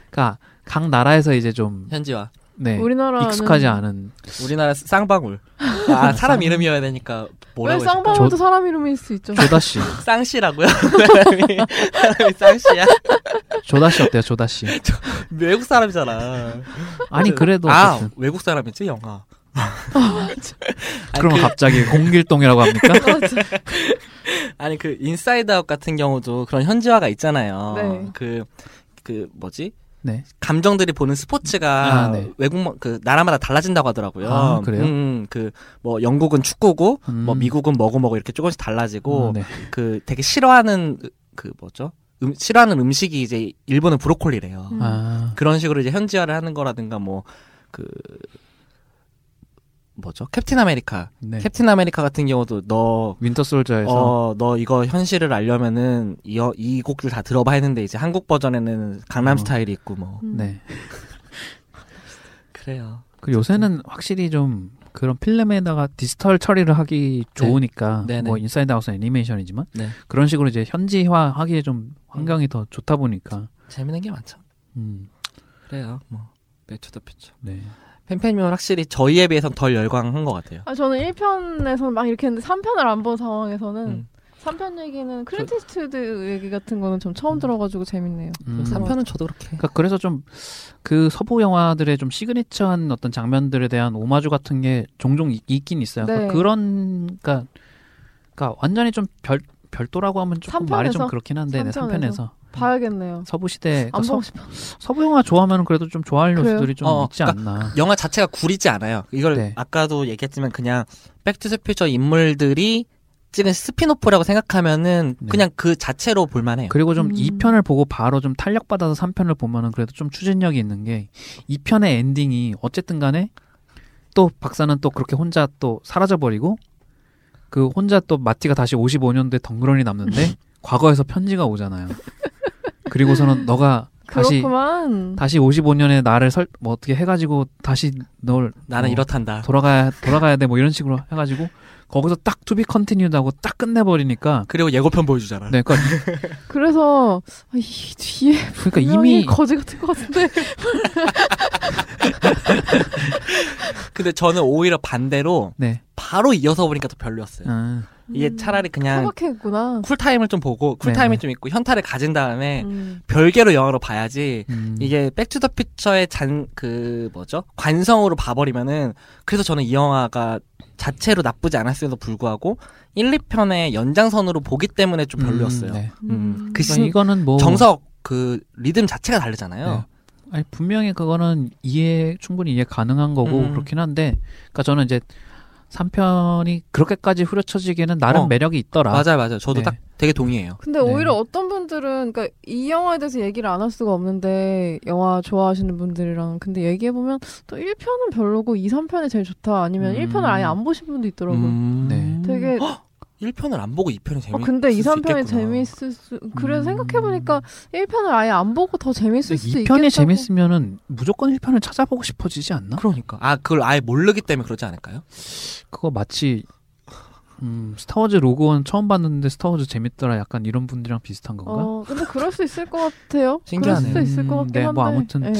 그러니까 각 나라에서 이제 좀 현지화. 네, 우리나라는 익숙하지 않은 우리나라 쌍방울. 아 사람 이름이어야 되니까 왜? 쌍방울도 저- 사람 이름일 수 있죠. 조다 씨, 쌍씨라고요? 사람이, 사람이 쌍씨야? 조다쉬 어때요, 조다쉬? 외국 사람이잖아. 아니 그래도 아 어쨌든 외국 사람이지 영화. 아니, 그러면 그, 갑자기 공길동이라고 합니까? 아니 그 인사이드 아웃 같은 경우도 그런 현지화가 있잖아요. 네. 그, 그 뭐지? 네. 감정들이 보는 스포츠가 아, 네. 외국 그 나라마다 달라진다고 하더라고요. 아, 그래요? 음, 그뭐 영국은 축구고 음. 뭐 미국은 뭐고 뭐고 이렇게 조금씩 달라지고 어, 네. 그 되게 싫어하는 그- 그 뭐죠? 음, 싫어하는 음식이 이제 일본은 브로콜리래요. 음. 아, 그런 식으로 이제 현지화를 하는 거라든가 뭐그 뭐죠? 캡틴 아메리카. 네. 캡틴 아메리카 같은 경우도 너 윈터 솔저에서 어, 너 이거 현실을 알려면은 이, 이 곡들 다 들어봐 했는데 이제 한국 버전에는 강남 어. 스타일이 있고 뭐. 음. 네. 그래요. 그 요새는 확실히 좀 그런 필름에다가 디지털 처리를 하기 좋으니까 네네. 뭐 인사이드 아웃은 애니메이션이지만 네. 그런 식으로 이제 현지화 하기에 좀 환경이 더 좋다 보니까 재밌는 게 많죠. 음, 그래요. 뭐. 백투더 퓨처. 네. 팬팬님은 확실히 저희에 비해서는 덜 열광한 것 같아요. 아, 저는 1편에서는 막 이렇게 했는데 3편을 안 본 상황에서는 음. 3편 얘기는 클린트 이스트우드 얘기 같은 거는 좀 처음 들어가지고 재밌네요. 음. 3편은 저도 그렇게. 그러니까 그래서 좀 그 서부 영화들의 좀 signature한 어떤 장면들에 대한 오마주 같은 게 종종 있, 있긴 있어요. 네. 그러니까 그런 그러니까, 그러니까 완전히 좀 별 별도라고 하면 조금 말이 좀? 그렇긴 한데 네, 삼편에서? 3편에서 봐야겠네요. 서부 시대 안 그러니까 보고 서, 싶어. 서부 영화 좋아하면 그래도 좀 좋아할? 요소들이 좀 어, 있지 않나. 영화 자체가 구리지 않아요. 이걸 네. 아까도 얘기했지만 그냥 백투더퓨처 인물들이 찍은 spin-off라고 생각하면은 네. 그냥 그 자체로 볼만해요. 그리고 좀 음. 2편을 보고 바로 좀 탄력받아서 3편을 보면은 그래도 좀 추진력이 있는 게 2편의 엔딩이 어쨌든 간에 또 박사는 또 그렇게 혼자 또 사라져버리고 그 혼자 또 마티가 다시 55년도에 덩그러니 남는데 과거에서 편지가 오잖아요. 그리고서는 너가 다시 그렇구만. 다시 55년에 나를 설 뭐 어떻게 해가지고 다시 널 나는 어, 이렇단다. 돌아가야 돌아가야 돼 뭐 이런 식으로 해가지고 거기서 딱 to be continue하고 딱 끝내버리니까 그리고 예고편 보여주잖아. 네, 그러니까, 그래서 아, 이 뒤에 그러니까 이미 거지 같은 것 같은데 근데 저는 오히려 반대로 네. 바로 이어서 보니까 더 별로였어요. 아, 이게 차라리 그냥 소박했구나. cool time을 좀 보고 cool time이 네네. 좀 있고 현타를 가진 다음에 음. 별개로 영화로 봐야지 음. 이게 백투더퓨처의 잔 그 뭐죠 관성으로 봐버리면은 그래서 저는 이 영화가 자체로 나쁘지 않았음에도 불구하고 1, 2편의 연장선으로 보기 때문에 좀 별로였어요. 음, 네. 음, 그 그러니까 신- 이거는 뭐 정석 그 리듬 자체가 다르잖아요. 네. 아니, 분명히 그거는 이해 충분히 이해 가능한 거고 음. 그렇긴 한데 그러니까 저는 이제 3편이 그렇게까지 후려쳐지기에는 나름 어. 매력이 있더라. 맞아요, 맞아요. 저도 네. 딱 되게 동의해요. 근데 네. 오히려 어떤 분들은 그러니까 이 영화에 대해서 얘기를 안 할 수가 없는데 영화 좋아하시는 분들이랑 근데 얘기해 보면 또 1편은 별로고 2, 3편이 제일 좋다 아니면 음. 1편을 아예 안 보신 분도 있더라고요. 음. 네. 되게 1편을 안 보고 2편이 재밌을 어 근데 2, 수 3편이 있겠구나. 재밌을 수 그래서 음. 생각해 보니까 1편을 아예 안 보고 더 재밌을 수도 2편이 있겠다고. 재밌으면은 무조건 1편을 찾아보고 싶어지지 않나? 그러니까 아 그걸 아예 모르기 때문에 그러지 않을까요? 그거 마치 음, 스타워즈 로그원 처음 봤는데 스타워즈 재밌더라 약간 이런 분들이랑 비슷한 건가? 어 근데 그럴 수 있을 것 같아요. 신기하네요. 그럴 수도 있을 것 음, 같긴 네, 한데. 뭐 아무튼 네.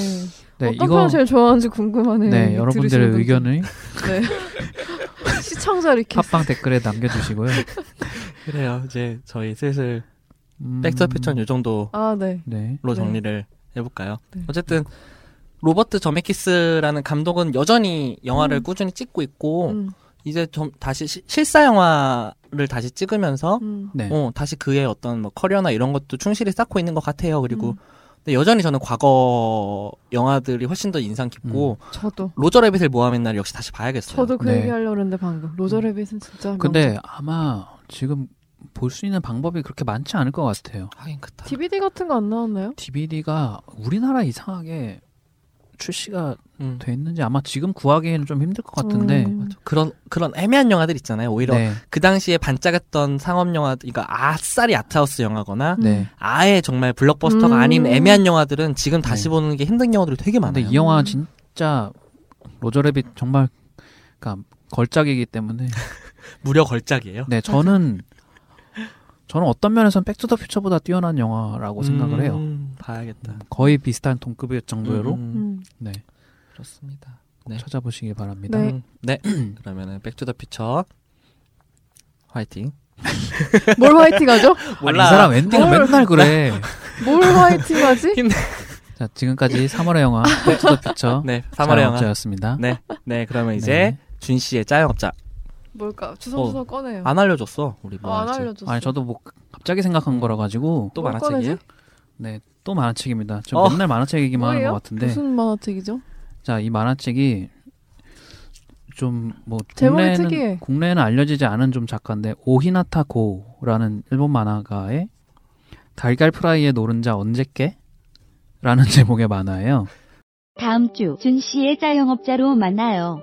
네, 어떤 이거 편을 제일 좋아하는지 궁금하네요. 네, 이 여러분들의. 의견을 네. 시청자 request. 팟빵 댓글에 남겨주시고요. 그래요. 이제 저희 슬슬 음, 백투더퓨처는 요 정도로 아 네. 네. 정리를 해볼까요? 네. 어쨌든 로버트 저메키스라는 감독은 여전히 영화를 음. 꾸준히 찍고 있고 음, 이제 좀 다시 시- 실사 영화를 다시 찍으면서 음. 네. 어, 다시 그의 어떤 뭐 커리어나 이런 것도 충실히 쌓고 있는 것 같아요. 그리고 음. 여전히 저는 과거 영화들이 훨씬 더 인상 깊고 저도 로저 레빗을 모함의 날 역시 다시 봐야겠어요. 저도 그 네. 얘기 하려고 했는데 방금 로저 레빗은 진짜 근데 아마 지금 볼 수 있는 방법이 그렇게 많지 않을 것 같아요. 하긴 그렇다. DVD 같은 거 안 나왔나요? DVD가 우리나라 이상하게 출시가 음. 됐는지 아마 지금 구하기에는 좀 힘들 것 같은데. 음. 그런 그런 애매한 영화들 있잖아요. 오히려 네. 그 당시에 반짝였던 상업 영화, 그러니까 아싸리 아트하우스 영화거나 네. 아예 정말 블록버스터가 음. 아닌 애매한 영화들은 지금 다시 네. 보는 게 힘든 영화들이 되게 많아요. 근데 이 영화 진, 진짜 로저 래빗 정말 그러니까 걸작이기 때문에 무려 걸작이에요. 네 저는 저는 어떤 면에서는 백투더퓨처보다 뛰어난 영화라고 생각을 해요. 음, 봐야겠다. 거의 비슷한 동급일 정도로 음, 음. 네 그렇습니다. 네. 찾아보시기 바랍니다. 네. 음, 네. 그러면은 백투더퓨처 화이팅. 뭘 화이팅하죠? 아니, 이 사람 엔딩을 뭘- 맨날 그래. 뭘 화이팅하지? 자 지금까지 3월의 영화 백투더퓨처 네, 3월의 영화. 자영업자였습니다. 네, 네. 그러면 이제 네. 준 씨의 짜영업자 뭘까? 주섬주섬 꺼내요. 안 알려줬어. 우리 뭐 아, 안. 알려줬어. 아니 저도 뭐 갑자기 생각한 거라 가지고 또뭘 만화책이에요? 네 또 만화책입니다. 저 어. 맨날 만화책 얘기만 하는 뭐예요? 것 같은데 무슨 만화책이죠? 자 이 만화책이 좀뭐 특이해. 국내에는 알려지지 않은 좀 작가인데 오히나타 고라는 일본 만화가의 달걀 프라이의 노른자 언제께? 라는 제목의 만화예요. 다음 주 준 씨의 짜영업자로 만나요.